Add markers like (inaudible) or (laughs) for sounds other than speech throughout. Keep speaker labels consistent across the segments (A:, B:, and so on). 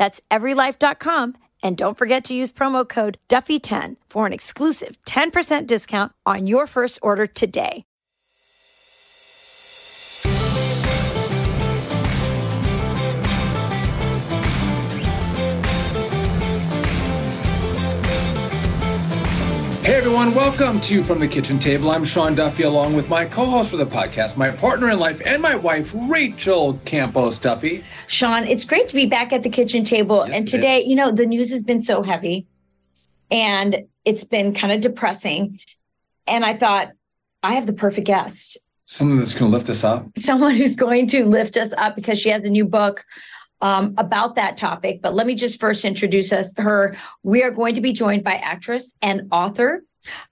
A: That's everylife.com. And don't forget to use promo code Duffy10 for an exclusive 10% discount on your first order today.
B: Hey everyone, welcome to From the Kitchen Table. I'm Sean Duffy along with my co-host for the podcast, my partner in life, and my wife, Rachel Campos Duffy.
A: Sean, it's great to be back at the kitchen table.
B: Yes,
A: and today, you know, the news has been so heavy and it's been kind of depressing. And I thought, I have the perfect guest.
B: Someone that's going to lift us up.
A: someone who's going to lift us up because she has a new book um, about that topic. But let me just first introduce us her. We are going to be joined by actress and author.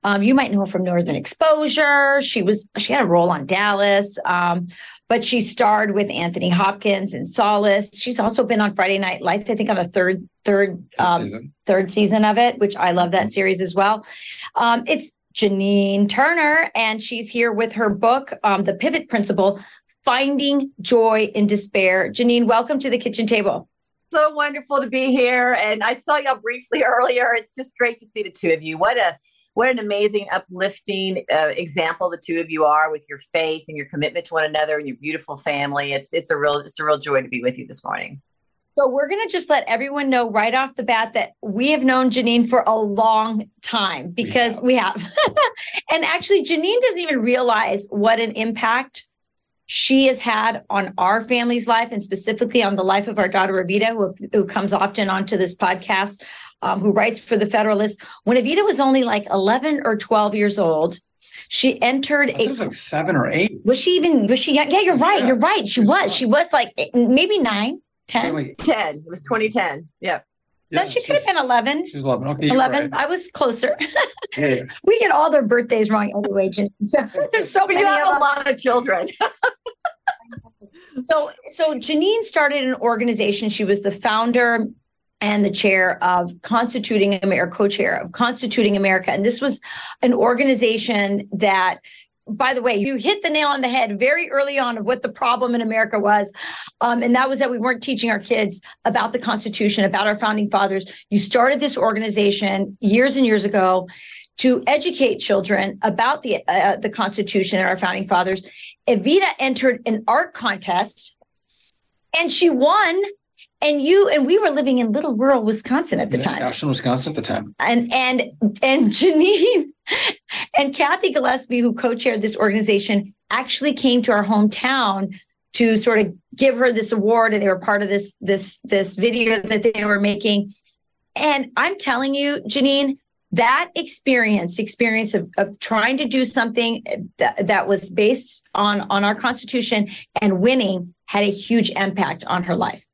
A: Um, you might know her from Northern Exposure. She was she had a role on Dallas, um, but she starred with Anthony Hopkins in Solace. She's also been on Friday Night Lights. I think on the third third um,
B: Season.
A: third season of it, which I love that series as well. Um, it's Janine Turner, and she's here with her book, um, The Pivot Principle Finding Joy in Despair. Janine, welcome to the kitchen table.
C: so wonderful to be here. And I saw y'all briefly (laughs) earlier. It's just great to see the two of you. What a what an amazing, uplifting uh, example the two of you are with your faith and your commitment to one another and your beautiful family. It's it's a real it's a real joy to be with you this morning.
A: So, we're going to just let everyone know right off the bat that we have known Janine for a long time because
B: have.
A: we have. (laughs) and actually, Janine doesn't even realize what an impact she has had on our family's life and specifically on the life of our daughter, Evita, who, who comes often onto this podcast, um, who writes for the Federalist. When Evita was only like 11 or 12 years old, she entered
B: I think it was like seven or eight.
A: was she even was she? Yeah, you're right.
B: young.
A: You're right. She
B: She was
A: was. She was like maybe nine, 10.
B: Wait, wait.
C: 10. It was 2010. Yeah.
A: So
B: Yeah,
A: she could have been 11.
B: She was 11. Okay,
A: 11.
B: right.
A: I was closer. (laughs)
B: Hey,
A: we get all their birthdays wrong anyway. Jen. So (laughs) there's so
C: But
A: many
C: you have a lot of children. (laughs)
A: So so Janine started an organization. She was the founder and the chair of Constituting America, co-chair of Constituting America. And this was an organization that by the way, you hit the nail on the head very early on of what the problem in America was. Um, and that was that we weren't teaching our kids about the Constitution, about our founding fathers. You started this organization years and years ago to educate children about the uh, the Constitution and our founding fathers. Evita entered an art contest and she won. And you and we were living in little rural Wisconsin at the
B: yeah,
A: time
B: Ashland, Wisconsin at the time.
A: and and and (laughs) Janine and Cathy Gillespie, who co-chaired this organization, actually came to our hometown to sort of give her this award, and they were part of this this this video that they were making. And I'm telling you, Janine, that experience, experience of, of trying to do something that, that was based on on our Constitution and winning had a huge impact on her life.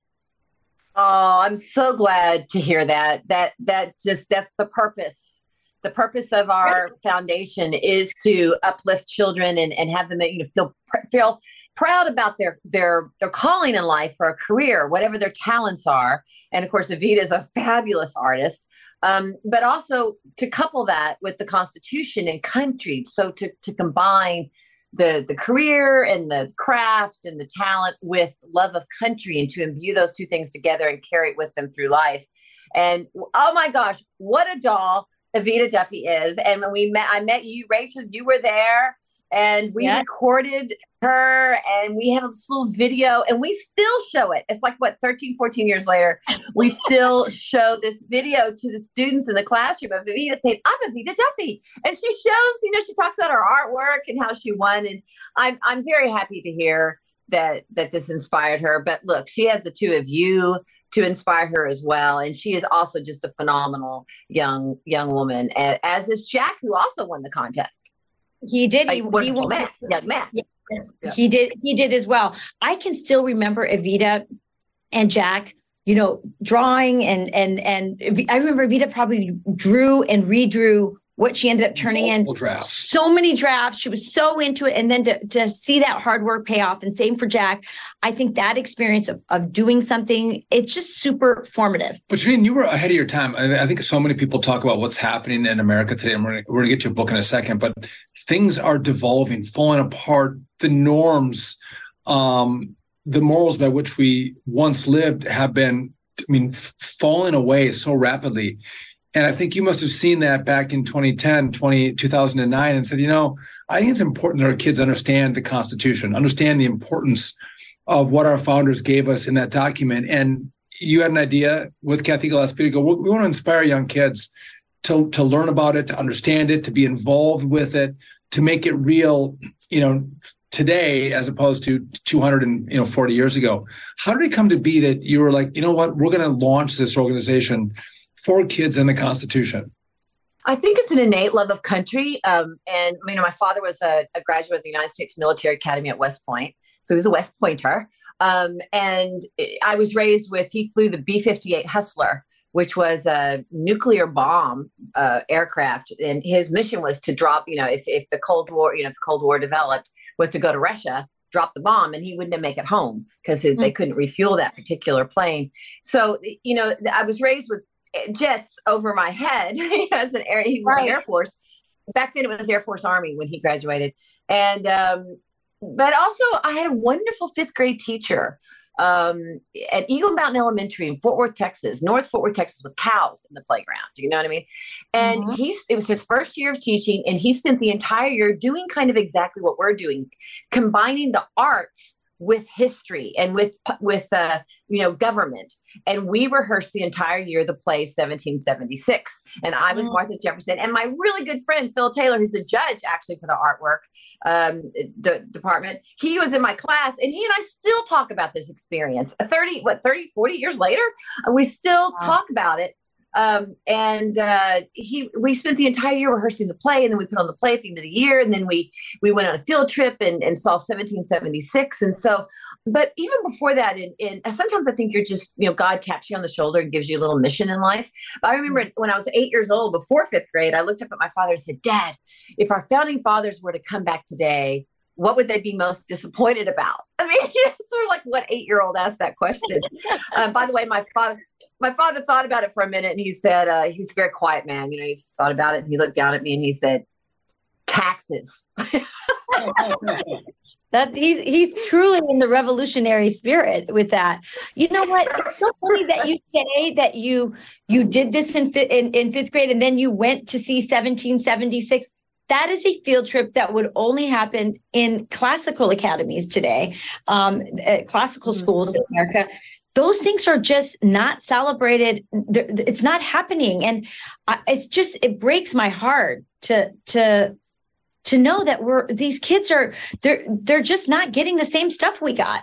C: Oh, I'm so glad to hear that. That that just that's the purpose. The purpose of our foundation is to uplift children and, and have them you know feel feel proud about their their their calling in life or a career, whatever their talents are. And of course, Evita is a fabulous artist. Um, but also to couple that with the Constitution and country. So to to combine the the career and the craft and the talent with love of country and to imbue those two things together and carry it with them through life and oh my gosh what a doll evita duffy is and when we met i met you rachel you were there and we yeah. recorded her and we have this little video and we still show it. It's like what 13 14 years later. We (laughs) still show this video to the students in the classroom of Evita saying I'm Evita Duffy. And she shows you know she talks about her artwork and how she won and I'm I'm very happy to hear that that this inspired her. But look she has the two of you to inspire her as well and she is also just a phenomenal young young woman as is Jack who also won the contest
A: he did. Like, he, he
C: won. Man, young man.
A: Yes, yeah. he did. He did as well. I can still remember Evita and Jack. You know, drawing and and and I remember Evita probably drew and redrew what she ended up turning Multiple in drafts. so many drafts. She was so into it. And then to, to see that hard work pay off and same for jack i think that experience of, of doing something it's just super formative.
B: But Janine, you were ahead of your time. I, I think so many people talk about what's happening in america today and we're going to get to a book in a second but things are devolving falling apart. The norms um, the morals by which we once lived have been i mean f- falling away so rapidly and I think you must have seen that back in 2010, 20, 2009, and said, you know, I think it's important that our kids understand the Constitution, understand the importance of what our founders gave us in that document. And you had an idea with Cathy Gillespie to go, we want to inspire young kids to, to learn about it, to understand it, to be involved with it, to make it real, you know, today as opposed to 240 years ago. How did it come to be that you were like, you know what, we're going to launch this organization for kids in the Constitution?
C: I think it's an innate love of country. Um, and you know, my father was a, a, graduate of the United States Military Academy at West Point, so he was a West Pointer. Um, and I was raised with he flew the B fifty eight Hustler, which was a nuclear bomb uh, aircraft, and his mission was to drop. You know, if if the Cold War, you know, if the Cold War developed, was to go to Russia drop the bomb and he wouldn't make it home because they couldn't refuel that particular plane. So, you know, I was raised with jets over my head (laughs) as an air he was right. in the air force back then it was air force army when he graduated and um, but also i had a wonderful fifth grade teacher um, at eagle mountain elementary in fort worth texas north fort worth texas with cows in the playground you know what i mean and mm-hmm. he's it was his first year of teaching and he spent the entire year doing kind of exactly what we're doing combining the arts with history and with with uh, you know government and we rehearsed the entire year the play 1776 and i was mm. martha jefferson and my really good friend phil taylor who's a judge actually for the artwork um, department he was in my class and he and i still talk about this experience 30 what 30 40 years later we still wow. talk about it um, and uh, he, we spent the entire year rehearsing the play, and then we put on the play at the end of the year, and then we we went on a field trip and, and saw 1776. And so, but even before that, in, sometimes I think you're just you know God taps you on the shoulder and gives you a little mission in life. But I remember when I was eight years old, before fifth grade, I looked up at my father and said, "Dad, if our founding fathers were to come back today." What would they be most disappointed about? (laughs) I mean, sort of like what eight year old asked that question. (laughs) um, by the way, my father, my father thought about it for a minute and he said, uh, he's a very quiet man. You know, he thought about it and he looked down at me and he said, taxes. (laughs)
A: that he's he's truly in the revolutionary spirit with that. You know what? It's so funny that you say that you you did this in, in in fifth grade and then you went to see 1776 that is a field trip that would only happen in classical academies today, um, classical mm-hmm. schools in America. Those things are just not celebrated. It's not happening, and it's just it breaks my heart to to to know that we're these kids are they're they're just not getting the same stuff we got.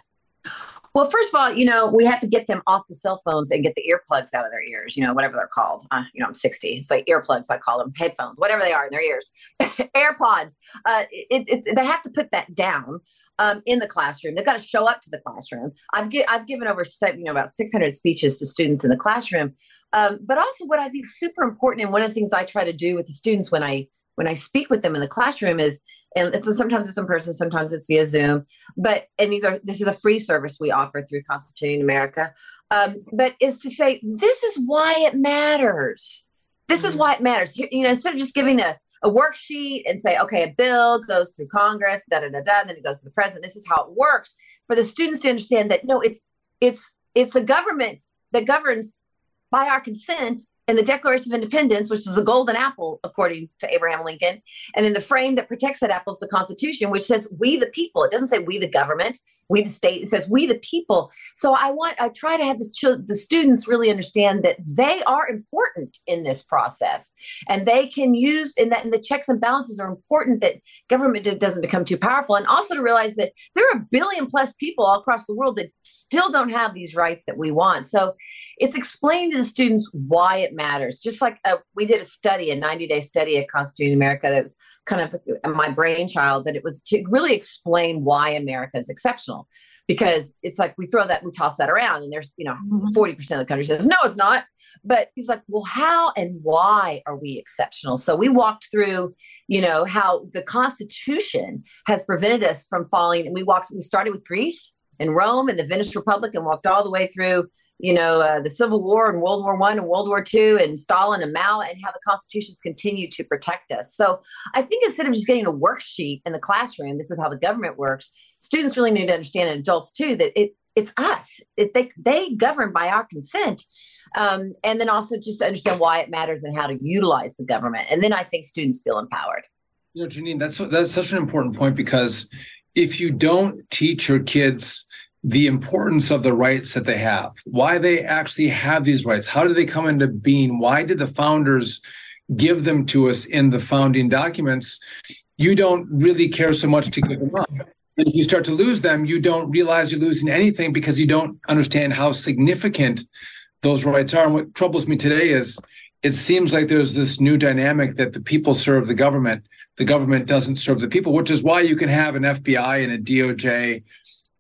C: Well, first of all, you know, we have to get them off the cell phones and get the earplugs out of their ears, you know, whatever they're called. Uh, you know, I'm 60. It's like earplugs, I call them headphones, whatever they are in their ears, (laughs) AirPods. Uh, it, it's, they have to put that down um, in the classroom. They've got to show up to the classroom. I've, gi- I've given over, you know, about 600 speeches to students in the classroom. Um, but also what I think super important and one of the things I try to do with the students when I when I speak with them in the classroom is, and it's sometimes it's in person, sometimes it's via Zoom, but and these are this is a free service we offer through Constituting America, um, but is to say this is why it matters. This is mm-hmm. why it matters. You know, instead of just giving a a worksheet and say, okay, a bill goes through Congress, da da da da, then it goes to the president. This is how it works for the students to understand that no, it's it's it's a government that governs by our consent and the Declaration of Independence, which is the golden apple, according to Abraham Lincoln. And then the frame that protects that apple is the Constitution, which says we the people. It doesn't say we the government we the state. It says we the people. So i want i try to have the, the students really understand that they are important in this process. And they can use in that and the checks and balances are important that government doesn't become too powerful. And also to realize that there are a billion plus people all across the world that still don't have these rights that we want. So it's explaining to the students why it matters. Just like a, uh, we did a study a 90 day study at constituting america that was kind of my brainchild but it was to really explain why america is exceptional because it's like we throw that we toss that around and there's you know 40% mm-hmm. of the country says no it's not. But he's like well how and why are we exceptional? So we walked through you know how the constitution has prevented us from falling. And we walked we started with greece and rome and the venice republic and walked all the way through you know, uh, the Civil War and World War One and World War Two and Stalin and Mao and how the constitutions continue to protect us. So I think instead of just getting a worksheet in the classroom, this is how the government works. Students really need to understand, and adults too, that it it's us. It, they they govern by our consent, um, and then also just to understand why it matters and how to utilize the government. And then I think students feel empowered.
B: You know, Janine, that's that's such an important point because if you don't teach your kids the importance of the rights that they have, why they actually have these rights, how did they come into being, why did the founders give them to us in the founding documents, you don't really care so much to give them up. And if you start to lose them, you don't realize you're losing anything because you don't understand how significant those rights are. And what troubles me today is it seems like there's this new dynamic that the people serve the government, the government doesn't serve the people, which is why you can have an FBI and a DOJ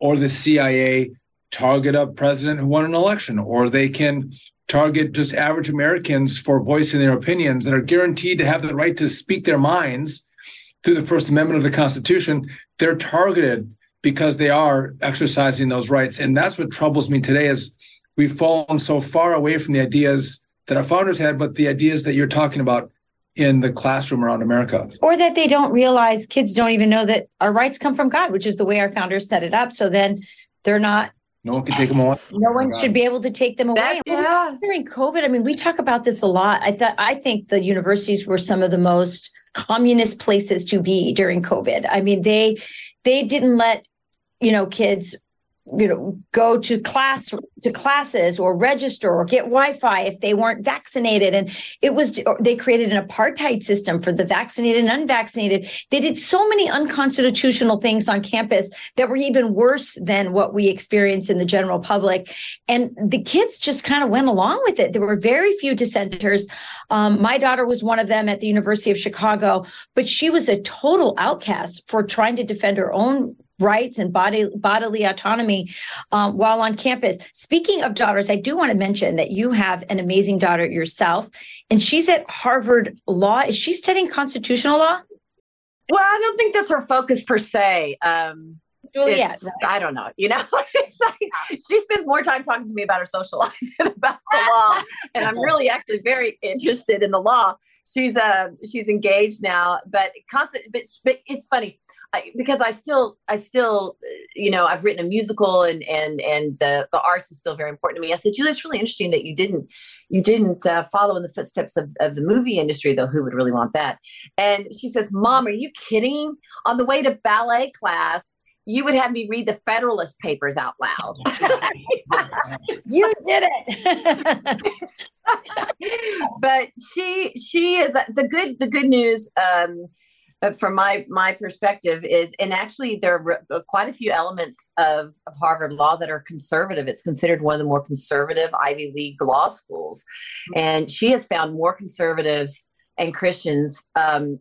B: or the CIA target a president who won an election, or they can target just average Americans for voicing their opinions that are guaranteed to have the right to speak their minds through the First Amendment of the Constitution. They're targeted because they are exercising those rights. And that's what troubles me today is we've fallen so far away from the ideas that our founders had, but the ideas that you're talking about in the classroom around America.
A: Or that they don't realize kids don't even know that our rights come from God, which is the way our founders set it up. So then they're not
B: no one can take them away.
A: No one should be able to take them away. yeah. During COVID, I mean, we talk about this a lot. I thought I think the universities were some of the most communist places to be during COVID. I mean, they they didn't let you know kids you know go to class to classes or register or get wi-fi if they weren't vaccinated. And it was they created an apartheid system for the vaccinated and unvaccinated. They did so many unconstitutional things on campus that were even worse than what we experience in the general public. And the kids just kind of went along with it. There were very few dissenters. Um, my daughter was one of them at the university of chicago but she was a total outcast for trying to defend her own rights and body bodily autonomy um, while on campus. Speaking of daughters, I do want to mention that you have an amazing daughter yourself, and she's at Harvard Law. Is she studying constitutional law?
C: Well, I don't think that's her focus per se. Um,
A: Juliette, right.
C: I don't know. You know, (laughs) like, she spends more time talking to me about her social life than about the (laughs) law, and I'm really actually very interested in the law. She's uh she's engaged now, but constant. But, but it's funny. I, because I still, I still, you know, I've written a musical and and and the the arts is still very important to me. I said, Julie, it's really interesting that you didn't you didn't uh, follow in the footsteps of, of the movie industry, though. Who would really want that? And she says, Mom, are you kidding? On the way to ballet class, you would have me read the Federalist Papers out loud. (laughs)
A: you did it. (laughs)
C: but she she is the good the good news. Um, uh, from my my perspective is and actually there are quite a few elements of, of harvard law that are conservative. It's considered one of the more conservative ivy league law schools. And she has found more conservatives and christians um,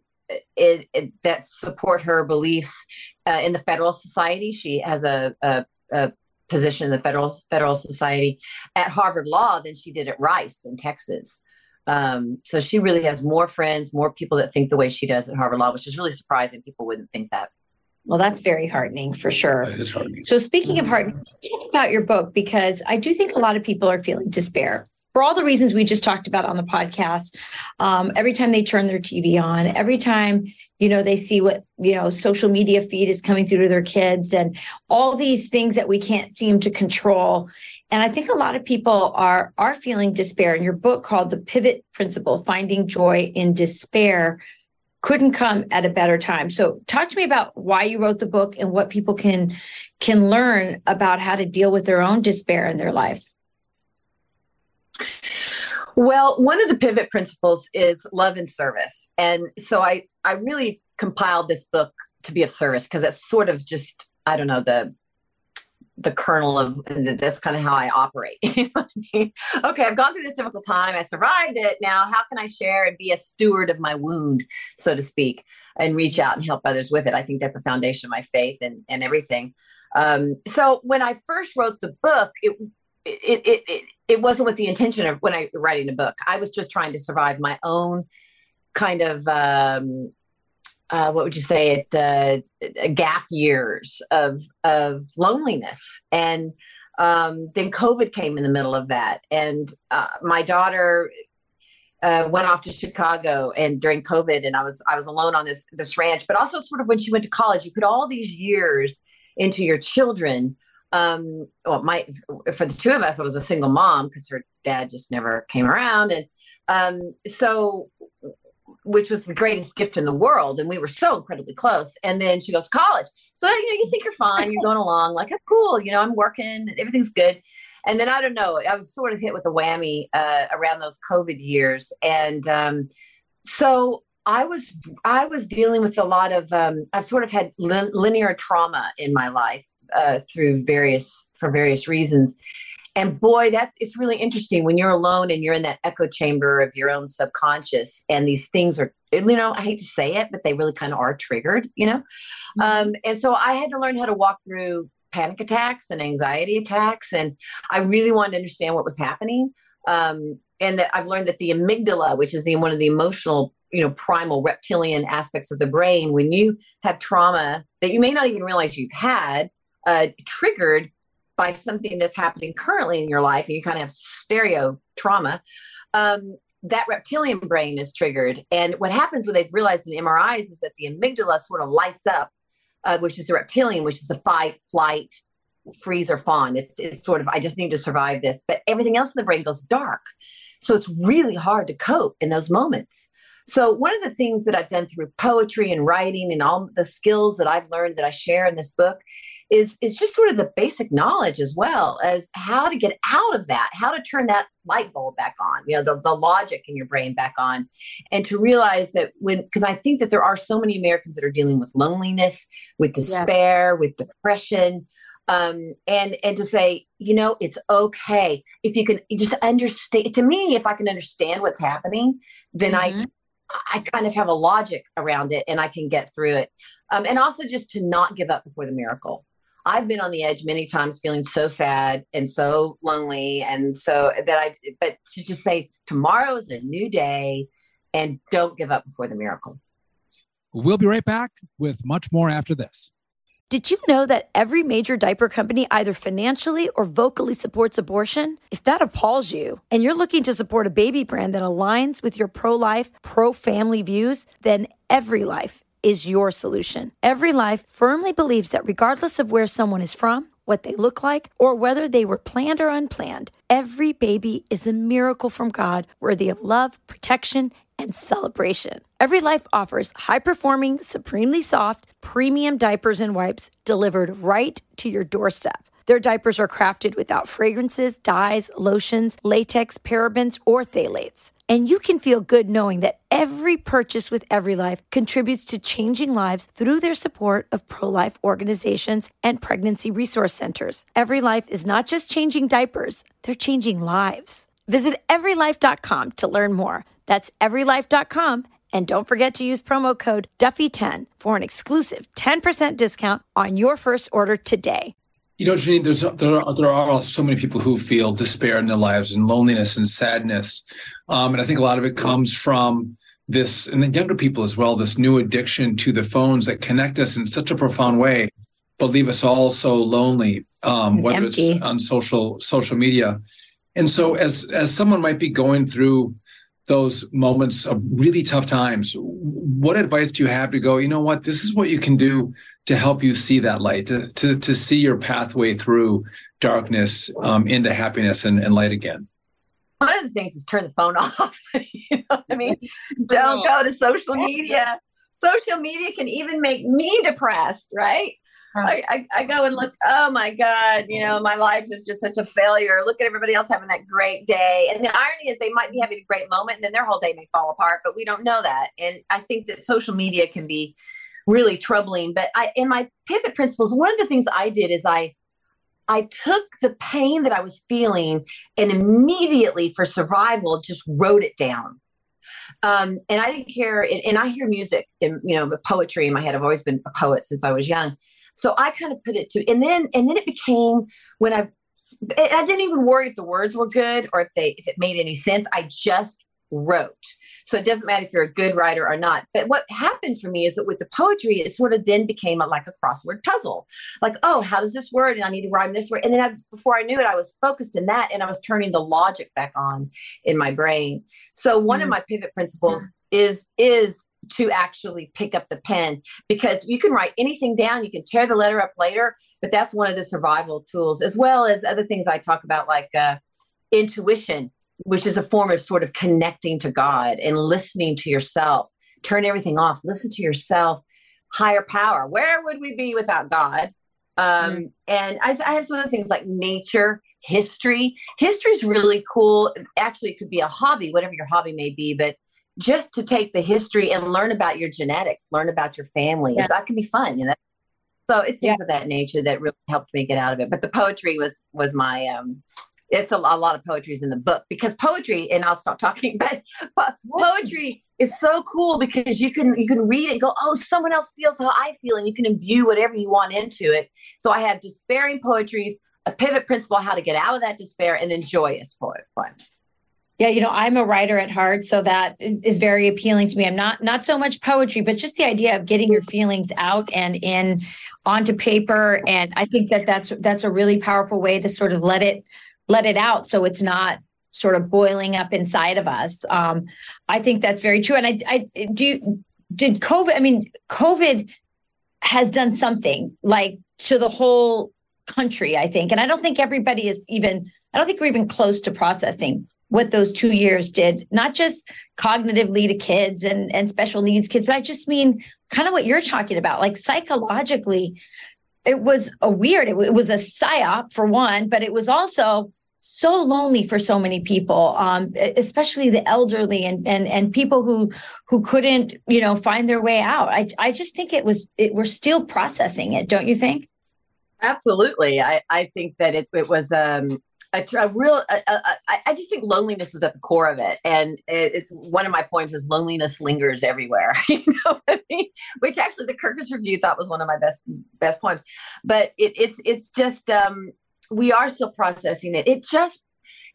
C: it, it, that support her beliefs uh, in the federal society. She has a, a, a position in the federal federal society. At harvard law than she did at rice in texas um, so she really has more friends, more people that think the way she does at Harvard Law, which is really surprising. People wouldn't think that.
A: Well, that's very heartening for sure. So, speaking of heartening, about your book because I do think a lot of people are feeling despair for all the reasons we just talked about on the podcast. Um, every time they turn their TV on, every time you know they see what you know social media feed is coming through to their kids, and all these things that we can't seem to control, And I think a lot of people are are feeling despair. And your book called The Pivot Principle, Finding Joy in Despair, couldn't come at a better time. So talk to me about why you wrote the book and what people can can learn about how to deal with their own despair in their life.
C: Well, one of the pivot principles is love and service. And so I I really compiled this book to be of service because it's sort of just I don't know the the kernel of that's kind of how I operate. (laughs) okay, I've gone through this difficult time. I survived it. Now, how can I share and be a steward of my wound, so to speak, and reach out and help others with it? I think that's a foundation of my faith and, and everything. Um, so when I first wrote the book, it, it, it, it, it wasn't with the intention of when I writing a book. I was just trying to survive my own kind of um, uh, what would you say it uh, gap years of of loneliness. And um, then covid came in the middle of that. And uh, my daughter uh, went off to chicago and during covid and i was i was alone on this this ranch. But also sort of when she went to college you put all these years into your children. Um well my for the two of us i was a single mom because her dad just never came around. And um so which was the greatest gift in the world. And we were so incredibly close. And then she goes to college. So, you know, you think you're fine, you're going along, like, oh, cool, you know, I'm working, everything's good. And then I don't know, I was sort of hit with a whammy uh, around those COVID years. And um, so I was I was dealing with a lot of um, I've sort of had linear trauma in my life uh, through various for various reasons, and boy, that's it's really interesting when you're alone and you're in that echo chamber of your own subconscious, and these things are, you know, I hate to say it, but they really kind of are triggered, you know. Mm-hmm. Um, and so I had to learn how to walk through panic attacks and anxiety attacks, and I really wanted to understand what was happening. Um, and that I've learned that the amygdala, which is the one of the emotional you know primal reptilian aspects of the brain when you have trauma that you may not even realize you've had uh, triggered by something that's happening currently in your life and you kind of have stereo trauma, um, that reptilian brain is triggered. And what happens when they've realized in MRIs is that the amygdala sort of lights up, uh, which is the reptilian, which is the fight, flight, freeze, or fawn. It's, it's sort of, I just need to survive this. But everything else in the brain goes dark. So it's really hard to cope in those moments. So, one of the things that I've done through poetry and writing and all the skills that I've learned that I share in this book is is just sort of the basic knowledge as well as how to get out of that how to turn that light bulb back on you know the, the logic in your brain back on and to realize that when because i think that there are so many americans that are dealing with loneliness with despair yeah. with depression um, and and to say you know it's okay if you can just understand to me if i can understand what's happening then mm-hmm. i I kind of have a logic around it and I can get through it. Um, and also just to not give up before the miracle. I've been on the edge many times feeling so sad and so lonely and so that I but to just say tomorrow is a new day and don't give up before the miracle.
D: We'll be right back with much more after this.
A: Did you know that every major diaper company either financially or vocally supports abortion? If that appalls you and you're looking to support a baby brand that aligns with your pro life, pro family views, then Every Life is your solution. Every life firmly believes that regardless of where someone is from, what they look like, or whether they were planned or unplanned, every baby is a miracle from God worthy of love, protection, and celebration. Every Life offers high performing, supremely soft, premium diapers and wipes delivered right to your doorstep. Their diapers are crafted without fragrances, dyes, lotions, latex, parabens, or phthalates. And you can feel good knowing that every purchase with Every Life contributes to changing lives through their support of pro life organizations and pregnancy resource centers. Every Life is not just changing diapers, they're changing lives. Visit everylife.com to learn more. That's everylife.com. And don't forget to use promo code Duffy10 for an exclusive 10% discount on your first order today.
B: You know, Janine, there's there are, there are so many people who feel despair in their lives and loneliness and sadness, um, and I think a lot of it comes from this, and then younger people as well, this new addiction to the phones that connect us in such a profound way, but leave us all so lonely, um, whether empty. it's on social social media. And so, as as someone might be going through those moments of really tough times, what advice do you have to go, you know what, this is what you can do to help you see that light, to, to, to see your pathway through darkness um, into happiness and, and light again?
C: One of the things is turn the phone (laughs) off. you know what I mean? Don't go to social media. Social media can even make me depressed, right? I, I, I, go and look, oh my God, you know, my life is just such a failure. Look at everybody else having that great day. And the irony is they might be having a great moment and then their whole day may fall apart, but we don't know that. And I think that social media can be really troubling. But I in my pivot principles, one of the things I did is I I took the pain that I was feeling and immediately for survival just wrote it down. Um, and I didn't care. And, and I hear music and you know poetry in my head. I've always been a poet since I was young. So I kind of put it to, and then and then it became when I I didn't even worry if the words were good or if they if it made any sense. I just wrote. So it doesn't matter if you're a good writer or not. But what happened for me is that with the poetry, it sort of then became a, like a crossword puzzle. Like, oh, how does this word? And I need to rhyme this word. And then I was, before I knew it, I was focused in that and I was turning the logic back on in my brain. So one mm-hmm. of my pivot principles mm-hmm. is is to actually pick up the pen because you can write anything down you can tear the letter up later but that's one of the survival tools as well as other things i talk about like uh, intuition which is a form of sort of connecting to god and listening to yourself turn everything off listen to yourself higher power. Where would we be without god? Um, mm. and I, I have some other things like nature history. History is really cool. Actually it could be a hobby whatever your hobby may be but just to take the history and learn about your genetics, learn about your family. Yeah. That can be fun, you know. So it's things yeah. of that nature that really helped me get out of it. But the poetry was was my um it's a, a lot of poetry in the book because poetry and I'll stop talking, (laughs) but poetry is so cool because you can you can read it and go, oh, someone else feels how I feel, and you can imbue whatever you want into it. So I have despairing poetries, a pivot principle, how to get out of that despair, and then joyous poems.
A: Yeah, you know, I'm a writer at heart, so that is, is, very appealing to me. I'm not not so much poetry, but just the idea of getting your feelings out and in onto paper. And I think that that's that's a really powerful way to sort of let it let it out, so it's not sort of boiling up inside of us. Um, I think that's very true. And I, I do did COVID. I mean, COVID has done something like to the whole country. I think, and I don't think everybody is even. I don't think we're even close to processing what those two years did, not just cognitively to kids and, and special needs kids, but I just mean kind of what you're talking about, like psychologically, it was a weird, it, it was a psyop for one, but it was also so lonely for so many people, um, especially the elderly and, and, and people who, who couldn't, you know, find their way out. I, I just think it was, it, we're still processing it. Don't you think?
C: Absolutely. I, I think that it, it was, um, a, a real a, a, I just think loneliness was at the core of it and it's one of my poems is loneliness lingers everywhere (laughs) you know I mean? which actually the kirkus review thought was one of my best best poems but it, it's it's just um we are still processing it it just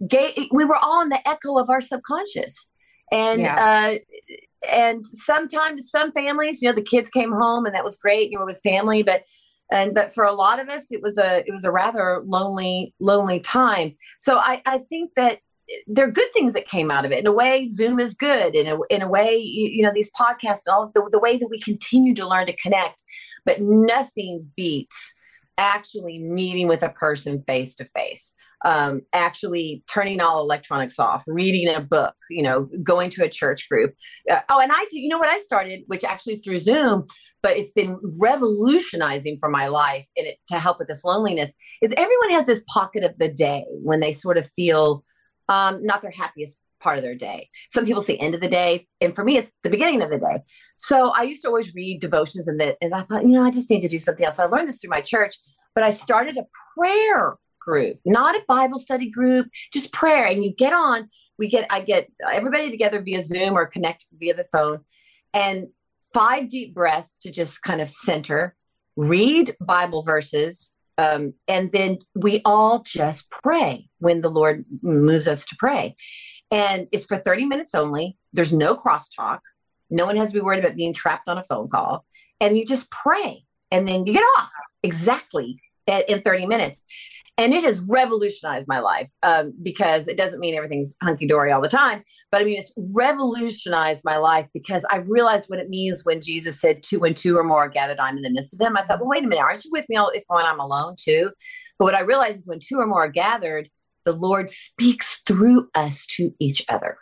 C: gave we were all in the echo of our subconscious and yeah. uh and sometimes some families you know the kids came home and that was great you know with family but and but for a lot of us it was a it was a rather lonely lonely time. So i i think that there are good things that came out of it. In a way zoom is good. In a, in a way you, you know these podcasts all the, the way that we continue to learn to connect but nothing beats actually meeting with a person face to face um, actually turning all electronics off, reading a book, you know, going to a church group. Uh, oh, and I do, you know what I started, which actually is through Zoom, but it's been revolutionizing for my life and it, to help with this loneliness, is everyone has this pocket of the day when they sort of feel um, not their happiest part of their day. Some people say end of the day, and for me, it's the beginning of the day. So I used to always read devotions, and that, and I thought, you know, I just need to do something else. So I learned this through my church, but I started a prayer group, not a Bible study group, just prayer. And you get on, we get, I get everybody together via Zoom or connect via the phone and five deep breaths to just kind of center, read Bible verses. Um, and then we all just pray when the Lord moves us to pray. And it's for 30 minutes only. There's no crosstalk. No one has to be worried about being trapped on a phone call. And you just pray and then you get off exactly in 30 minutes. And it has revolutionized my life um, because it doesn't mean everything's hunky dory all the time, but I mean it's revolutionized my life because I've realized what it means when Jesus said two and two or more are gathered, I'm in the midst of them. I thought, well, wait a minute, aren't you with me all if when I'm alone too? But what I realized is when two or more are gathered, the Lord speaks through us to each other.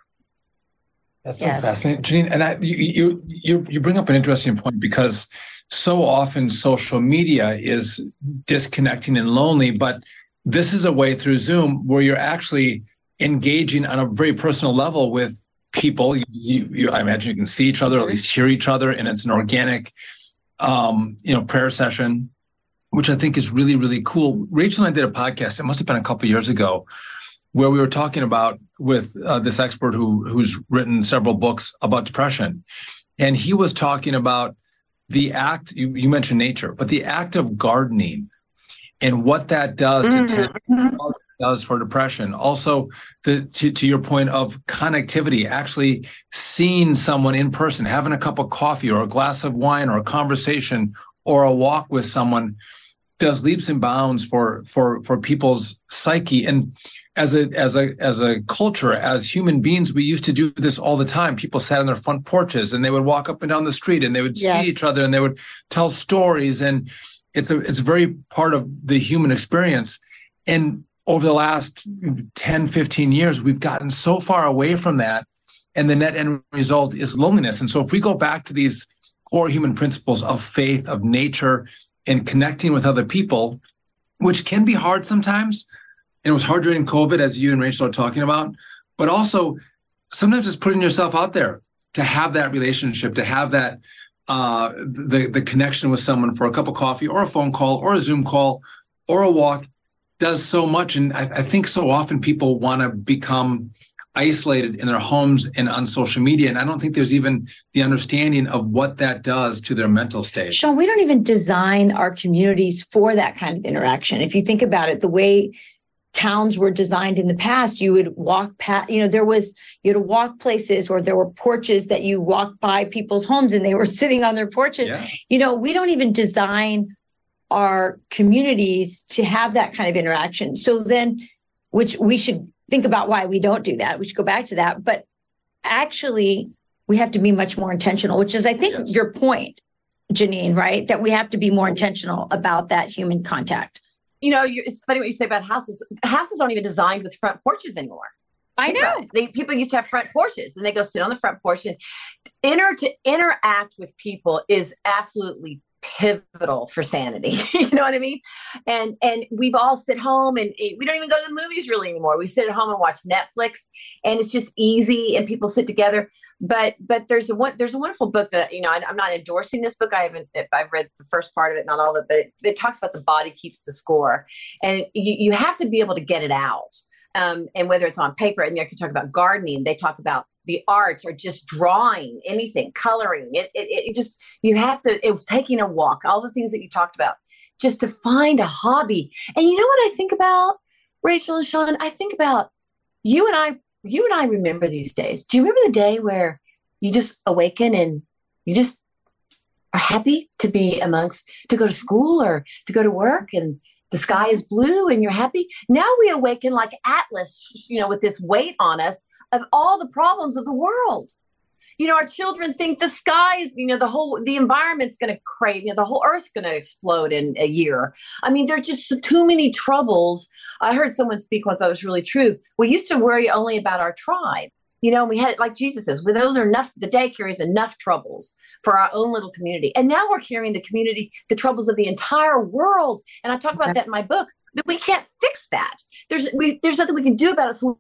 B: That's so yes. fascinating, Janine. And I, you, you, you bring up an interesting point because so often social media is disconnecting and lonely, but this is a way through Zoom where you're actually engaging on a very personal level with people. You, you, I imagine you can see each other, at least hear each other, and it's an organic, um, you know, prayer session, which I think is really, really cool. Rachel and I did a podcast. It must have been a couple years ago, where we were talking about with uh, this expert who who's written several books about depression, and he was talking about the act. You, you mentioned nature, but the act of gardening and what that does mm-hmm. does for depression. Also, the to, to your point of connectivity, actually seeing someone in person, having a cup of coffee or a glass of wine or a conversation or a walk with someone does leaps and bounds for for for people's psyche and as a as a as a culture as human beings we used to do this all the time people sat on their front porches and they would walk up and down the street and they would yes. see each other and they would tell stories and it's a it's very part of the human experience. And over the last 10 15 years we've gotten so far away from that and the net end result is loneliness. And so if we go back to these core human principles of faith of nature and connecting with other people which can be hard sometimes and it was hard during covid as you and rachel are talking about but also sometimes it's putting yourself out there to have that relationship to have that uh, the the connection with someone for a cup of coffee or a phone call or a Zoom call or a walk does so much. And I, I think so often people want to become isolated in their homes and on social media. And I don't think there's even the understanding of what that does to their mental state.
A: Sean, we don't even design our communities for that kind of interaction. If you think about it, the way towns were designed in the past you would walk past you know there was you had to walk places or there were porches that you walked by people's homes and they were (laughs) sitting on their porches. Yeah. you know we don't even design our communities to have that kind of interaction. So then which we should think about why we don't do that. We should go back to that. But actually we have to be much more intentional which is i think yes. your point janine right? That we have to be more intentional about that human contact
C: you know, you, it's funny what you say about houses. Houses aren't even designed with front porches anymore.
A: I know.
C: They, people used to have front porches and they go sit on the front porch and inter to interact with people is absolutely pivotal for sanity. (laughs) you know what I mean? And and we've all sit home and we don't even go to the movies really anymore. We sit at home and watch Netflix and it's just easy and people sit together but but there's a one there's a wonderful book that you know I, am not endorsing this book. I haven't i've read the first part of it not all of it but it, it talks about the body keeps the score. And you, you have to be able to get it out. Um, and whether it's on paper and you can talk about gardening they talk about the arts or just drawing anything coloring. It, it, it just you have to it was taking a walk all the things that you talked about just to find a hobby. And you know what i think about rachel and sean? I think about you and i you and I remember these days. Do you remember the day where you just awaken and you just are happy to be amongst, to go to school or to go to work and the sky is blue and you're happy? Now we awaken like Atlas, you know, with this weight on us of all the problems of the world you know, our children think the sky is, you know, the whole, the environment's going to crave, you know, the whole earth's going to explode in a year. I mean, there's just too many troubles. I heard someone speak once that was really true. We used to worry only about our tribe. You know, we had it like Jesus says, well, those are enough, the day carries enough troubles for our own little community. And now we're carrying the community, the troubles of the entire world. And I talk about that in my book, that we can't fix that. There's we, there's nothing we can do about it. So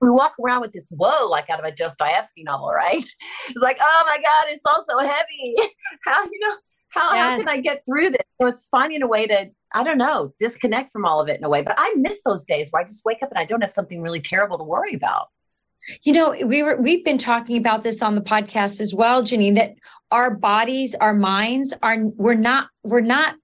C: we walk around with this whoa like out of a Dostoevsky novel, right? (laughs) It's like, oh my God, it's all so heavy. (laughs) how you know how, yes. how can I get through this? So it's finding a way to, I don't know, disconnect from all of it in a way. But I miss those days where I just wake up and I don't have something really terrible to worry about.
A: You know, we were we've been talking about this on the podcast as well, Janine, that our bodies, our minds are we're not we're not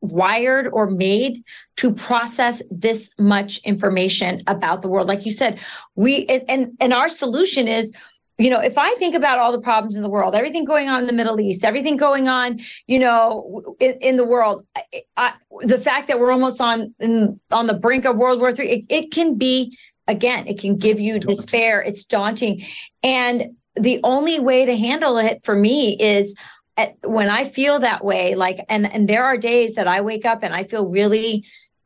A: wired or made to process this much information about the world. Like you said we and and our solution is you know, if I think about all the problems in the world, everything going on in the Middle East, everything going on, you know, in, in the world, I, I, the fact that we're almost on in, on the brink of World War Three, it, it can be again, it can give you despair. It's daunting, and the only way to handle it for me is when I feel that way. Like, and and there are days that I wake up and I feel really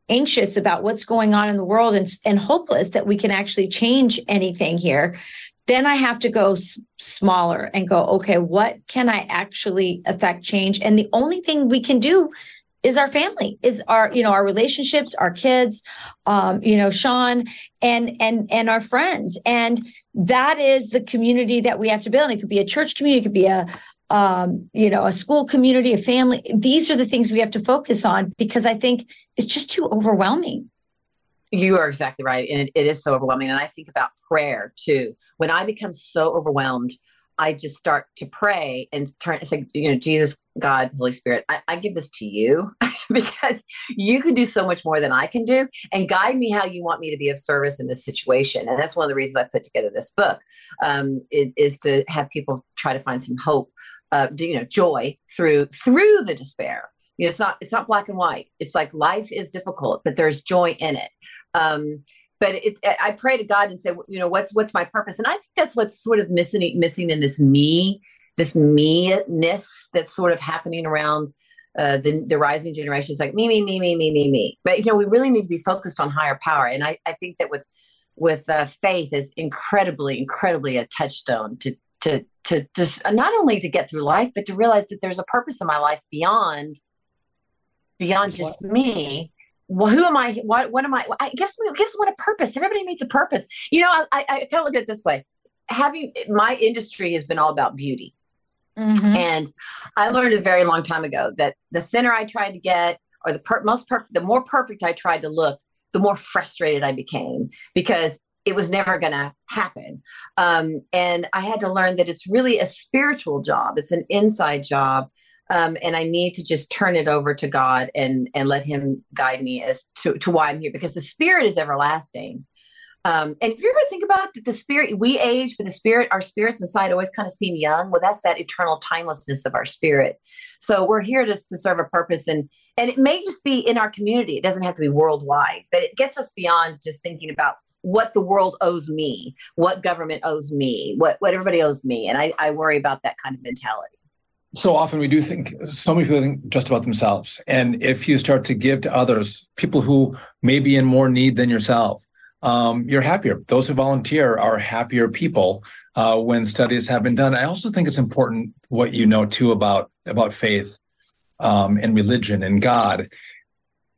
A: anxious about what's going on in the world and, and hopeless that we can actually change anything here then I have to go s- smaller and go, okay, what can I actually affect change? And the only thing we can do is our family, is our, you know, our relationships, our kids, um, you know, Sean and and and our friends. And that is the community that we have to build. It could be a church community, it could be a um, you know, a school community, a family. These are the things we have to focus on because I think it's just too overwhelming.
C: You are exactly right. And it, it is so overwhelming. And I think about prayer too. When I become so overwhelmed, I just start to pray and turn and say, you know, Jesus, God, Holy Spirit, I, I give this to you (laughs) because you can do so much more than I can do and guide me how you want me to be of service in this situation. And that's one of the reasons I put together this book um, it, is to have people try to find some hope, uh, you know, joy through through the despair. You know, it's not it's not black and white. It's like life is difficult, but there's joy in it. Um, but it, I pray to God and say, you know, what's what's my purpose? And I think that's what's sort of missing missing in this me, this me-ness that's sort of happening around uh, the the rising generation generations, like me, me, me, me, me, me, me. But you know, we really need to be focused on higher power. And I, I think that with with uh, faith is incredibly, incredibly a touchstone to to to just not only to get through life, but to realize that there's a purpose in my life beyond beyond just me well, who am I? What, what am I? I guess, I guess what a purpose. Everybody needs a purpose. You know, I, I kind of look at it this way. Having my industry has been all about beauty. Mm-hmm. And I learned a very long time ago that the thinner I tried to get, or the per- most perfect, the more perfect I tried to look, the more frustrated I became because it was never going to happen. Um, and I had to learn that it's really a spiritual job. It's an inside job um, and I need to just turn it over to God and and let Him guide me as to, to why I'm here because the Spirit is everlasting. Um, and if you ever think about that, the spirit, we age, but the spirit, our spirits inside always kind of seem young. Well, that's that eternal timelessness of our spirit. So we're here to, to serve a purpose, and and it may just be in our community. It doesn't have to be worldwide, but it gets us beyond just thinking about what the world owes me, what government owes me, what what everybody owes me, and I, I worry about that kind of mentality.
B: So often we do think so many people think just about themselves. And if you start to give to others people who may be in more need than yourself um, you're happier. Those who volunteer are happier people uh, when studies have been done. I also think it's important what you know too about about faith um, and religion and god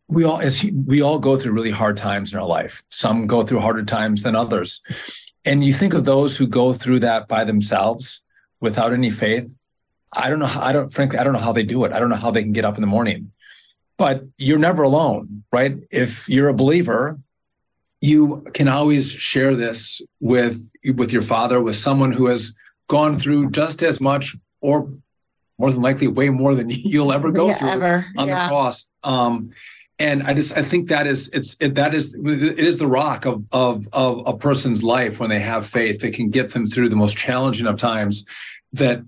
B: we all as we all go through really hard times in our life some go through harder times than others and you think of those who go through that by themselves without any faith I don't know how, I don't, frankly, I don't know how they do it. I don't know how they can get up in the morning, but you're never alone, right? If you're a believer, you can always share this with, with your father, with someone who has gone through just as much or more than likely way more than (laughs) you'll ever go yeah, through ever. on yeah. the cross. Um, and I just I think that is it's it, that is it is the rock of of of a person's life when they have faith. It can get them through the most challenging of times. That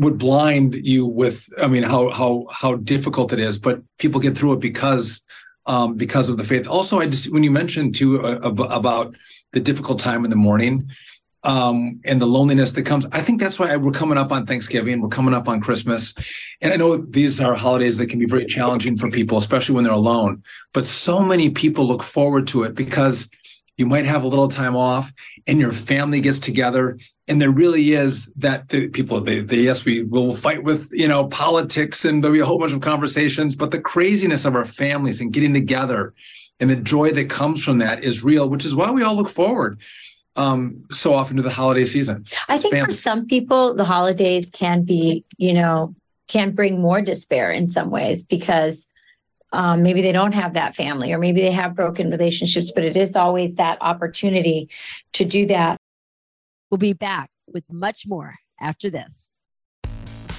B: would blind you with i mean how how how difficult it is but people get through it because um because of the faith also i just when you mentioned too uh, about the difficult time in the morning um and the loneliness that comes i think that's why we're coming up on thanksgiving we're coming up on christmas. And i know these are holidays that can be very challenging for people especially when they're alone but so many people look forward to it because you might have a little time off and your family gets together and there really is that the people they, they yes we will fight with you know politics and there'll be a whole bunch of conversations but the craziness of our families and getting together and the joy that comes from that is real which is why we all look forward um, so often to the holiday season
A: i think family. for some people the holidays can be you know can bring more despair in some ways because um, maybe they don't have that family or maybe they have broken relationships but it is always that opportunity to do that
E: We'll be back with much more after this.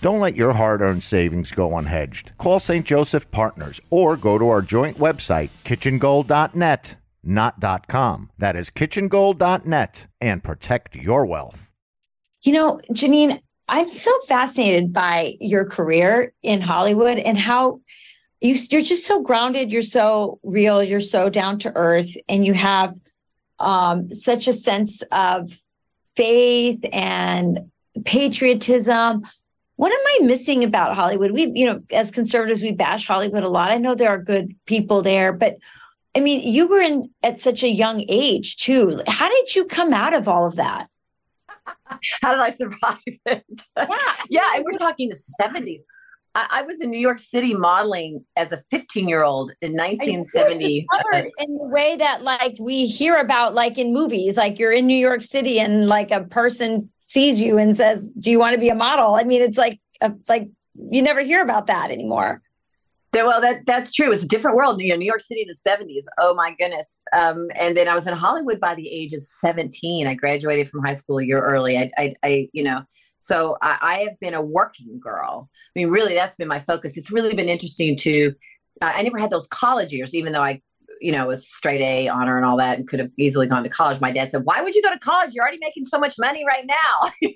E: Don't let your hard earned savings go unhedged. Call St. Joseph Partners or go to our joint website, kitchengold.net, not .com. That is kitchengold.net and protect your wealth.
A: You know, Janine, I'm so fascinated by your career in Hollywood and how you, you're just so grounded, you're so real, you're so down to earth, and you have um, such a sense of faith and patriotism what am I missing about Hollywood? We, you know, as conservatives, we bash Hollywood a lot. I know there are good people there, but I mean, you were in at such a young age too. How did you come out of all of that? (laughs)
C: How did I survive it? Yeah, (laughs) yeah, and we're talking the seventies. I, I, was in New York City modeling as a 15 year old in 1970.
A: in the way that like we hear about like in movies, like you're in New York City and like a person sees you and says, "Do you want to be a model?" I mean, it's like a, like you never hear about that anymore.
C: Well, that that's true. It's a different world. You know, New York City in the '70s. Oh my goodness! Um, and then I was in Hollywood by the age of 17. I graduated from high school a year early. I, I, I you know, so I, I, have been a working girl. I mean, really, that's been my focus. It's really been interesting to. Uh, I never had those college years, even though I, you know, was straight A honor and all that, and could have easily gone to college. My dad said, "Why would you go to college? You're already making so much money right now." (laughs)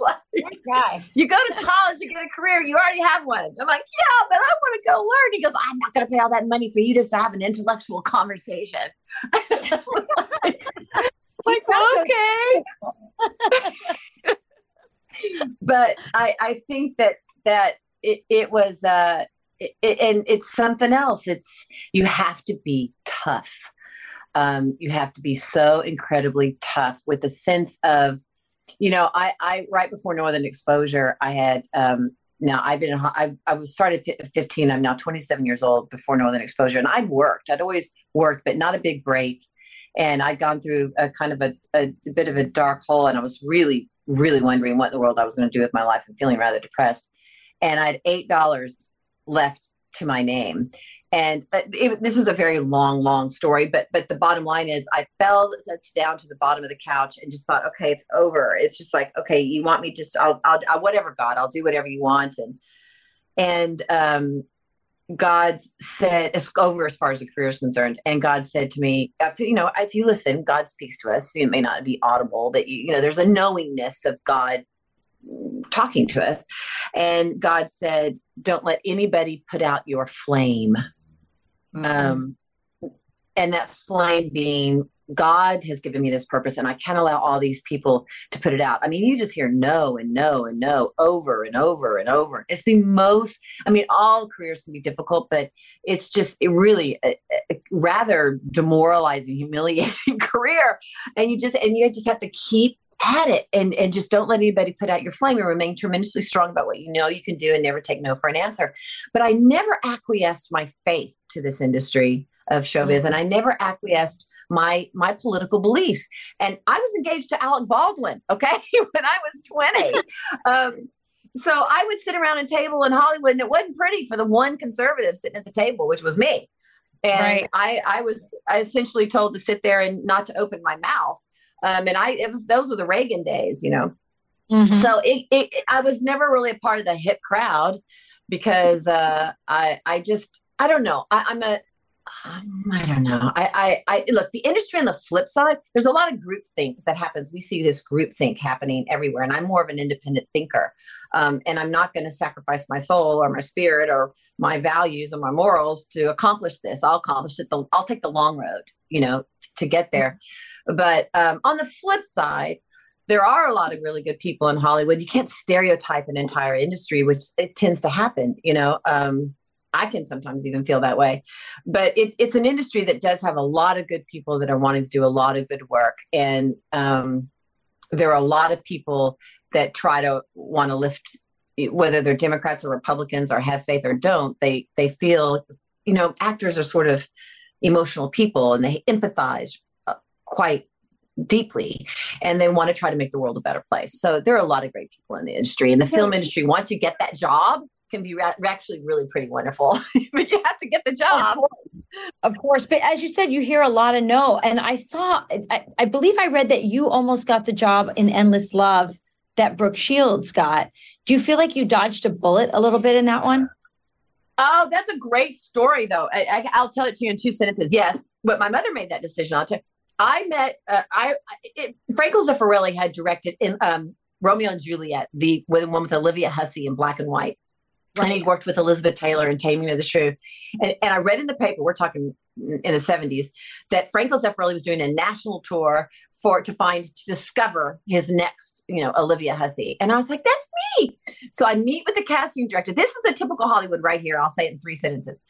C: like, you go to college to get a career. You already have one. I'm like, yeah, but I want to go learn. He goes, I'm not going to pay all that money for you just to have an intellectual conversation. (laughs) (laughs) like, okay but I, I think that that it, it was uh it, it, and it's something else. It's you have to be tough. Um, you have to be so incredibly tough with a sense of you know i i right before northern exposure i had um now i've been I, I was started at 15 i'm now 27 years old before northern exposure and i'd worked. I'd always worked but not a big break. And i'd gone through a kind of a, a, a bit of a dark hole and i was really really wondering what in the world I was going to do with my life and feeling rather depressed. And I had eight dollars left to my name. And uh, it, this is a very long, long story, but but the bottom line is, I fell down to the bottom of the couch and just thought, okay, it's over. It's just like, okay, you want me just, I'll, I'll, I'll whatever, God, I'll do whatever you want. And and um, God said it's over as far as the career is concerned. And God said to me, you know, if you listen, God speaks to us. It may not be audible, but you, you know, there's a knowingness of God talking to us. And God said, don't let anybody put out your flame. Mm-hmm. Um, and that flame being God has given me this purpose, and I can't allow all these people to put it out. I mean, you just hear no and no and no over and over and over. It's the most, I mean, all careers can be difficult, but it's just it really a, a rather demoralizing, (laughs) humiliating (laughs) career. And you just, and you just have to keep at it and, and just don't let anybody put out your flame and remain tremendously strong about what you know you can do and never take no for an answer. But I never acquiesced my faith to this industry of showbiz mm-hmm. and I never acquiesced my my political beliefs. And I was engaged to Alec Baldwin, okay, (laughs) when I was 20. um, so I would sit around a table in Hollywood, and it wasn't pretty for the one conservative sitting at the table, which was me. And right. I, I was I essentially told to sit there and not to open my mouth. Um, and I, it was those were the Reagan days, you know. Mm-hmm. So it, it, I was never really a part of the hip crowd because uh, I, I just, I don't know. I, I'm a, um, I don't know. I, I, I look the industry on the flip side. There's a lot of groupthink that happens. We see this groupthink happening everywhere, and I'm more of an independent thinker. Um, and I'm not going to sacrifice my soul or my spirit or my values or my morals to accomplish this. I'll accomplish it. The, I'll take the long road, you know, to get there. But um, on the flip side, there are a lot of really good people in Hollywood. You can't stereotype an entire industry, which it tends to happen. You know. Um, I can sometimes even feel that way. But it, it's an industry that does have a lot of good people that are wanting to do a lot of good work. And um, there are a lot of people that try to want to lift, whether they're Democrats or Republicans or have faith or don't, they, they feel, you know, actors are sort of emotional people and they empathize uh, quite deeply and they want to try to make the world a better place. So there are a lot of great people in the industry. In the film industry, once you get that job, can be ra- actually really pretty wonderful, (laughs) but you have to get the job.
A: Of course. But as you said, you hear a lot of no. And I saw, I, I believe I read that you almost got the job in Endless Love that Brooke Shields got. Do you feel like you dodged a bullet a little bit in that one?
C: Oh, that's a great story, though. I, will tell it to you in two sentences. Yes, but my mother made that decision. I'll tell. You. I met uh, I it, Franco Zeffirelli had directed in um, Romeo and Juliet, the one with Olivia Hussey in black and white. Right. And he worked with Elizabeth Taylor in Taming of the Shrew. And, and I read in the paper, we're talking in the 70s, that Franco Zeffirelli was doing a national tour for to find to discover his next, you know, Olivia Hussey. And I was like, that's me. So I meet with the casting director. This is a typical Hollywood right here. I'll say it in three sentences.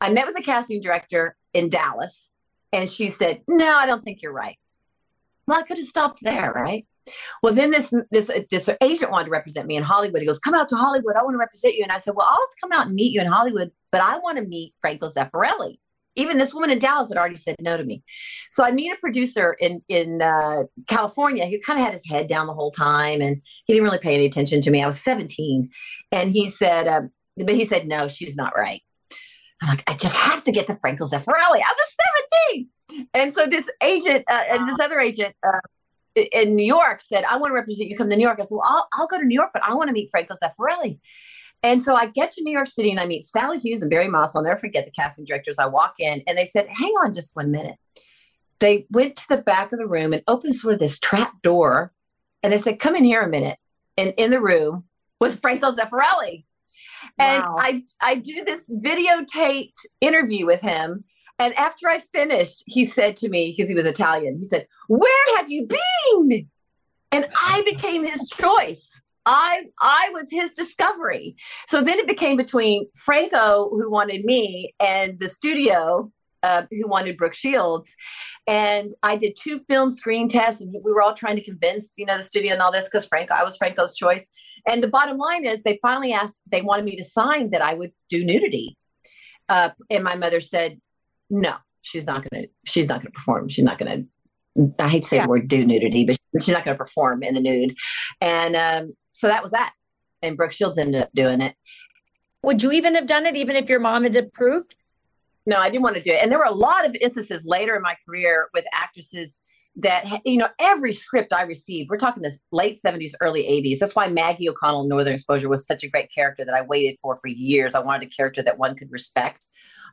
C: I met with the casting director in Dallas, and she said, No, I don't think you're right. Well, I could have stopped there, right? Well, then this this this agent wanted to represent me in Hollywood. He goes, "Come out to Hollywood. I want to represent you." And I said, "Well, I'll come out and meet you in Hollywood, but I want to meet Franco Zeffirelli." Even this woman in Dallas had already said no to me. So I meet a producer in in uh, California who kind of had his head down the whole time, and he didn't really pay any attention to me. I was 17, and he said, um, "But he said no, she's not right." I'm like, I just have to get to Franco Zeffirelli. I was 17, and so this agent uh, and this other agent. Uh, in New York said, I want to represent you come to New York. I said, well, I'll, I'll go to New York, but I want to meet Franco Zeffirelli. And so I get to New York City and I meet Sally Hughes and Barry Moss. I'll never forget the casting directors. I walk in and they said, hang on just one minute. They went to the back of the room and opened sort of this trap door. And they said, come in here a minute. And in the room was Franco Zeffirelli. And. I, I do this videotaped interview with him and after I finished, he said to me, because he was Italian, he said, Where have you been? And I became his choice. I I was his discovery. So then it became between Franco, who wanted me, and the studio, uh, who wanted Brooke Shields. And I did two film screen tests, and we were all trying to convince, you know, the studio and all this because Franco, I was Franco's choice. And the bottom line is, they finally asked, they wanted me to sign that I would do nudity. Uh, and my mother said, no, she's not going to. She's not to perform. She's not going to. I hate to say yeah. the word do nudity, but she's not going to perform in the nude. And um, so that was that. And Brooke Shields ended up doing it.
A: Would you even have done it even if your mom had approved?
C: No, I didn't want to do it. And there were a lot of instances later in my career with actresses that you know every script I received. We're talking this late seventies, early eighties. That's why Maggie O'Connell, Northern Exposure, was such a great character that I waited for for years. I wanted a character that one could respect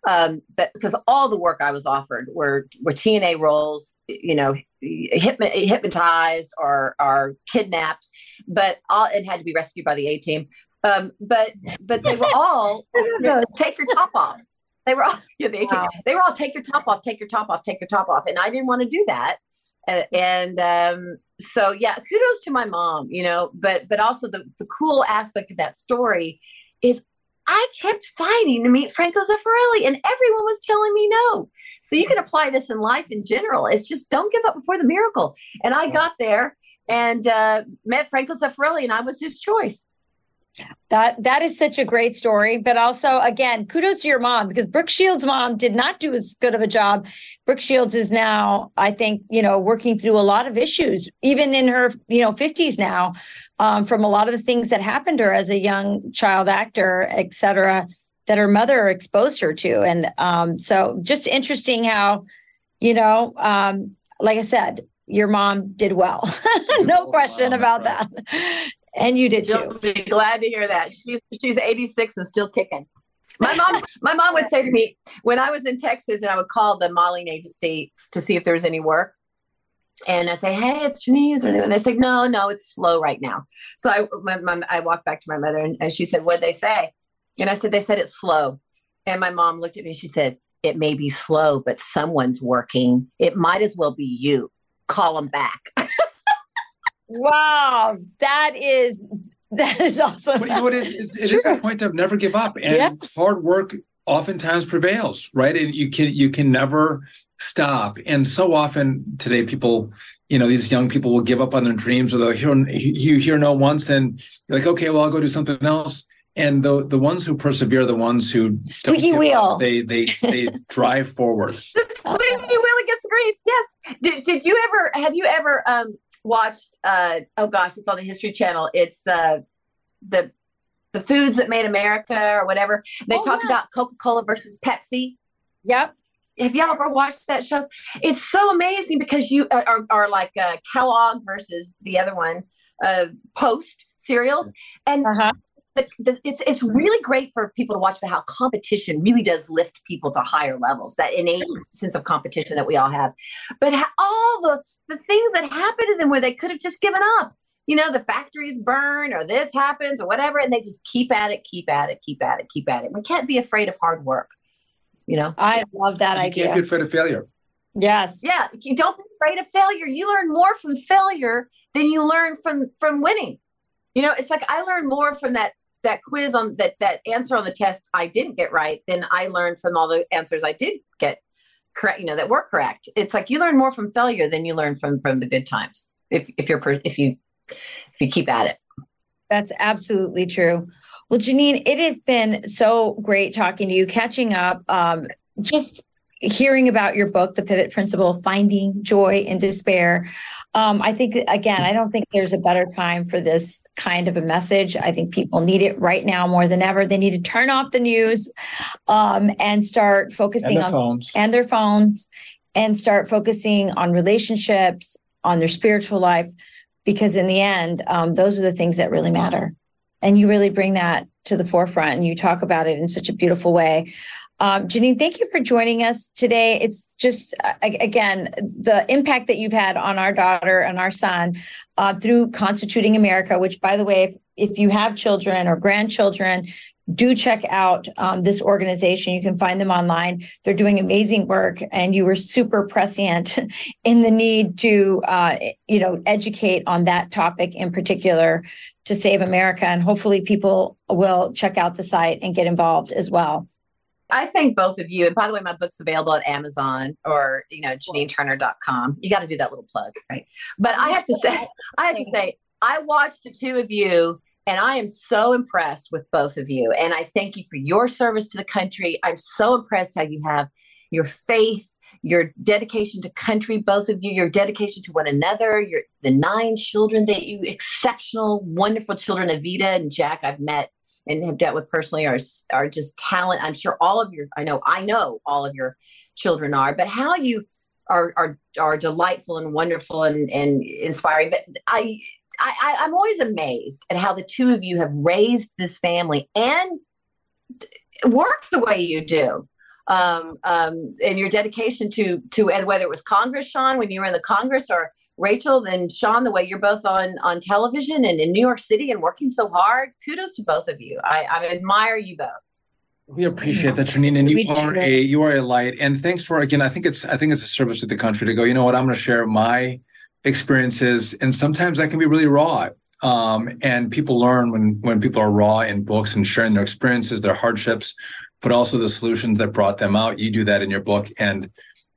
C: um, but because all the work I was offered were were TNA roles, you know, hypnotized or or kidnapped, but all it had to be rescued by the A team. Um, but but they were all (laughs) take your top off. They were all (laughs) yeah, they, wow. they were all take your top off, take your top off, take your top off, and I didn't want to do that. And, and um, so yeah, kudos to my mom, you know. But but also the the cool aspect of that story is I kept fighting to meet Franco Zeffirelli, and everyone was telling me no. So you can apply this in life in general. It's just don't give up before the miracle. And I got there and uh, met Franco Zeffirelli, and I was his choice.
A: That that is such a great story, but also again, kudos to your mom because Brooke Shields' mom did not do as good of a job. Brooke Shields is now, I think, you know, working through a lot of issues, even in her, you know, fifties now, um, from a lot of the things that happened to her as a young child actor, et cetera, that her mother exposed her to, and um, so just interesting how, you know, um, like I said, your mom did well, (laughs) no question about that. And you did too.
C: Be glad to hear that. She's she's 86 and still kicking. my mom, my mom would say to me when I was in Texas and I would call the modeling agency to see if there was any work. And I say, hey, it's Janice. And they say, no, no, it's slow right now. So I, my, my, I walked back to my mother and, and she said, what'd they say? And I said, they said it's slow. And my mom looked at me and she says, it may be slow, but someone's working. It might as well be you. Call them back. (laughs)
A: wow. That is, that is awesome.
B: But you know what is it's, it is the point of never give up and hard work oftentimes prevails, right? And you can you can never stop. And so often today, people, you know, these young people will give up on their dreams, or they'll hear you hear no once, and you're like, okay, well, I'll go do something else. And the the ones who persevere, the ones who
A: Squeaky
B: give up,
A: wheel.
B: they they they (laughs) drive forward.
C: the squeaky wheel gets grease. Yes. Did, did you ever, have you ever um, watched, uh, oh gosh, it's on the History Channel. It's uh, the, the foods that made America or whatever. They
A: Oh,
C: talk
A: yeah.
C: about Coca-Cola versus Pepsi.
A: Yep.
C: Have y'all ever watched that show? It's so amazing because you uh, are, are like uh, Kellogg versus the other one, uh, Post cereals, and
A: Uh-huh.
C: the, the, it's it's really great for people to watch about how competition really does lift people to higher levels. That innate sense of competition that we all have, but all the the things that happen to them where they could have just given up. You know, the factories burn or this happens or whatever, and they just keep at it, keep at it, keep at it, keep at it. We can't be afraid of hard work. You know.
A: I love that
B: you
A: idea.
B: can't be afraid of failure.
A: yes.
C: yeah you don't be afraid of failure you learn more from failure than you learn from from winning you know it's like i learned more from that that quiz on that that answer on the test i didn't get right than i learned from all the answers i did get correct you know that were correct it's like you learn more from failure than you learn from from the good times if if you're if you if you keep at it
A: That's absolutely true. Well, Janine, it has been so great talking to you, catching up, um, just hearing about your book, The Pivot Principle Finding Joy in Despair. Um, I think, again, I don't think there's a better time for this kind of a message. I think people need it right now more than ever. They need to turn off the news um, and start
B: And
A: focusing
B: their
A: on
B: phones.
A: and their phones and start focusing on relationships, on their spiritual life, because in the end, um, those are the things that really matter. And you really bring that to the forefront and you talk about it in such a beautiful way. Um, Janine, thank you for joining us today. It's just, uh, again, the impact that you've had on our daughter and our son uh, through Constituting America, which, by the way, if, if you have children or grandchildren, do check out um, this organization. You can find them online. They're doing amazing work, and you were super prescient (laughs) in the need to, uh, you know, educate on that topic in particular to save America. And hopefully, people will check out the site and get involved as well.
C: I thank both of you. And by the way, my book's available at Amazon or, you know, JanineTurner.com. You got to do that little plug, right? But I have to say, I have to say, I watched the two of you and I am so impressed with both of you. And I thank you for your service to the country. I'm so impressed how you have your faith, your dedication to country, both of you, your dedication to one another, your the nine children that you exceptional, wonderful children, Evita and Jack, I've met and have dealt with personally are are just talent. I'm sure all of your I know I know all of your children are, but how you are are are delightful and wonderful and and inspiring. But I I I'm always amazed at how the two of you have raised this family and work the way you do. Um, um, and your dedication to to and whether it was Congress, Sean, when you were in the Congress, or Rachel and Sean, the way you're both on on television and in New York City and working so hard. Kudos to both of you. I, I admire you both.
B: We appreciate that, Janine, and
A: We
B: you
A: do.
B: are a you are a light. And thanks for again. I think it's I think it's a service to the country to go. You know what? I'm going to share my experiences, and sometimes that can be really raw. Um, and people learn when when people are raw in books and sharing their experiences, their hardships, but also the solutions that brought them out. You do that in your book, and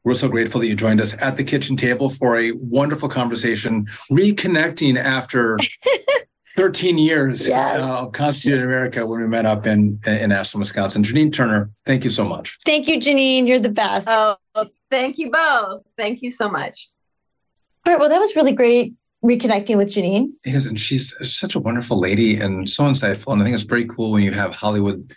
B: we're so grateful that you joined us at the kitchen table for a wonderful conversation, reconnecting after (laughs) 13 years
A: Yes.
B: uh, of Constituting America when we met up in in Ashland, Wisconsin. Janine Turner, thank you so much.
A: Thank you, Janine. You're the best.
C: Oh, thank you both. Thank you so much.
A: All right. Well, that was really great reconnecting with Janine.
B: It is, and she's such a wonderful lady and so insightful. And I think it's very cool when you have Hollywood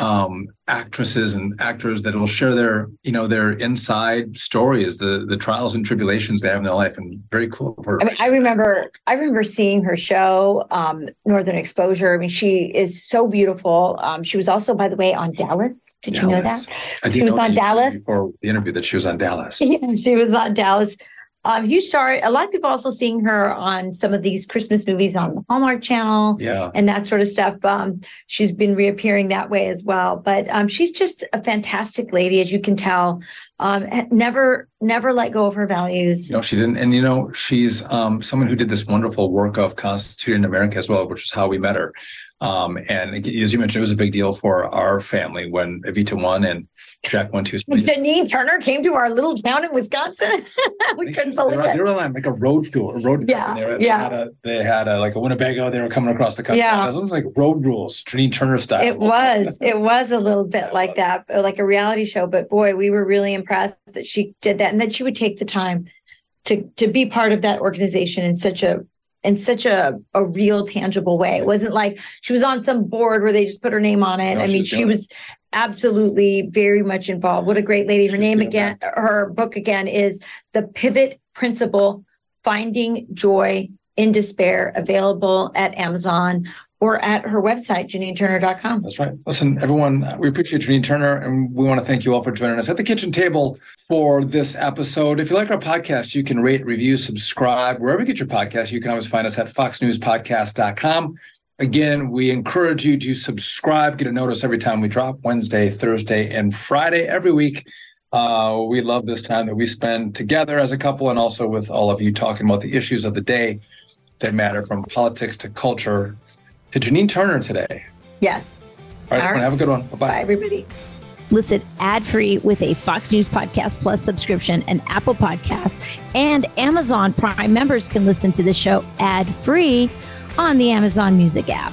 B: um, actresses and actors that will share their you know their inside stories the the trials and tribulations they have in their life and very cool
A: I, mean, I remember i remember seeing her show um, northern exposure i mean she is so beautiful um, she was also by the way on dallas did dallas. you know that
B: I
A: she was on dallas
B: before the interview that she was on dallas
A: yeah (laughs) she was on dallas um, huge star. A lot of people also seeing her on some of these Christmas movies on the Hallmark Channel,
B: yeah,
A: and that sort of stuff. Um, she's been reappearing that way as well. But um, she's just a fantastic lady, as you can tell. Um, never, never let go of her values.
B: You know, she didn't, and you know, she's um, someone who did this wonderful work of constituting America as well, which is how we met her. Um, and as you mentioned, it was a big deal for our family when Evita won and Jack won two.
A: Janine Turner came to our little town in Wisconsin. (laughs) we they, couldn't believe
B: they were,
A: it.
B: They were on like a road tour, a road.
A: Yeah,
B: they, were,
A: yeah.
B: They had, a, they had a, like a Winnebago. They were coming across the country.
A: Yeah,
B: it was almost like road rules, Janine Turner style.
A: It was. (laughs) it was a little bit yeah, like that, like a reality show. But boy, we were really impressed that she did that, and that she would take the time to to be part of that organization in such a in such a, a real tangible way. It wasn't like she was on some board where they just put her name on it. No, I mean, she was absolutely very much involved. What a great lady. Her name again, that. her book again is The Pivot Principle Finding Joy in Despair, available at Amazon or at her website, JanineTurner.com.
B: That's right. Listen, everyone, we appreciate Janine Turner, and we want to thank you all for joining us at the kitchen table for this episode. If you like our podcast, you can rate, review, subscribe, wherever you get your podcast. You can always find us at FoxNewsPodcast.com. Again, we encourage you to subscribe, get a notice every time we drop Wednesday, Thursday, and Friday every week. Uh, we love this time that we spend together as a couple and also with all of you talking about the issues of the day that matter from politics to culture to Janine Turner today.
A: Yes.
B: All right, All right. have a good one.
A: Bye-bye. Bye, everybody. Listen ad-free with a Fox News Podcast Plus subscription and Apple Podcast. And Amazon Prime members can listen to the show ad-free on the Amazon Music app.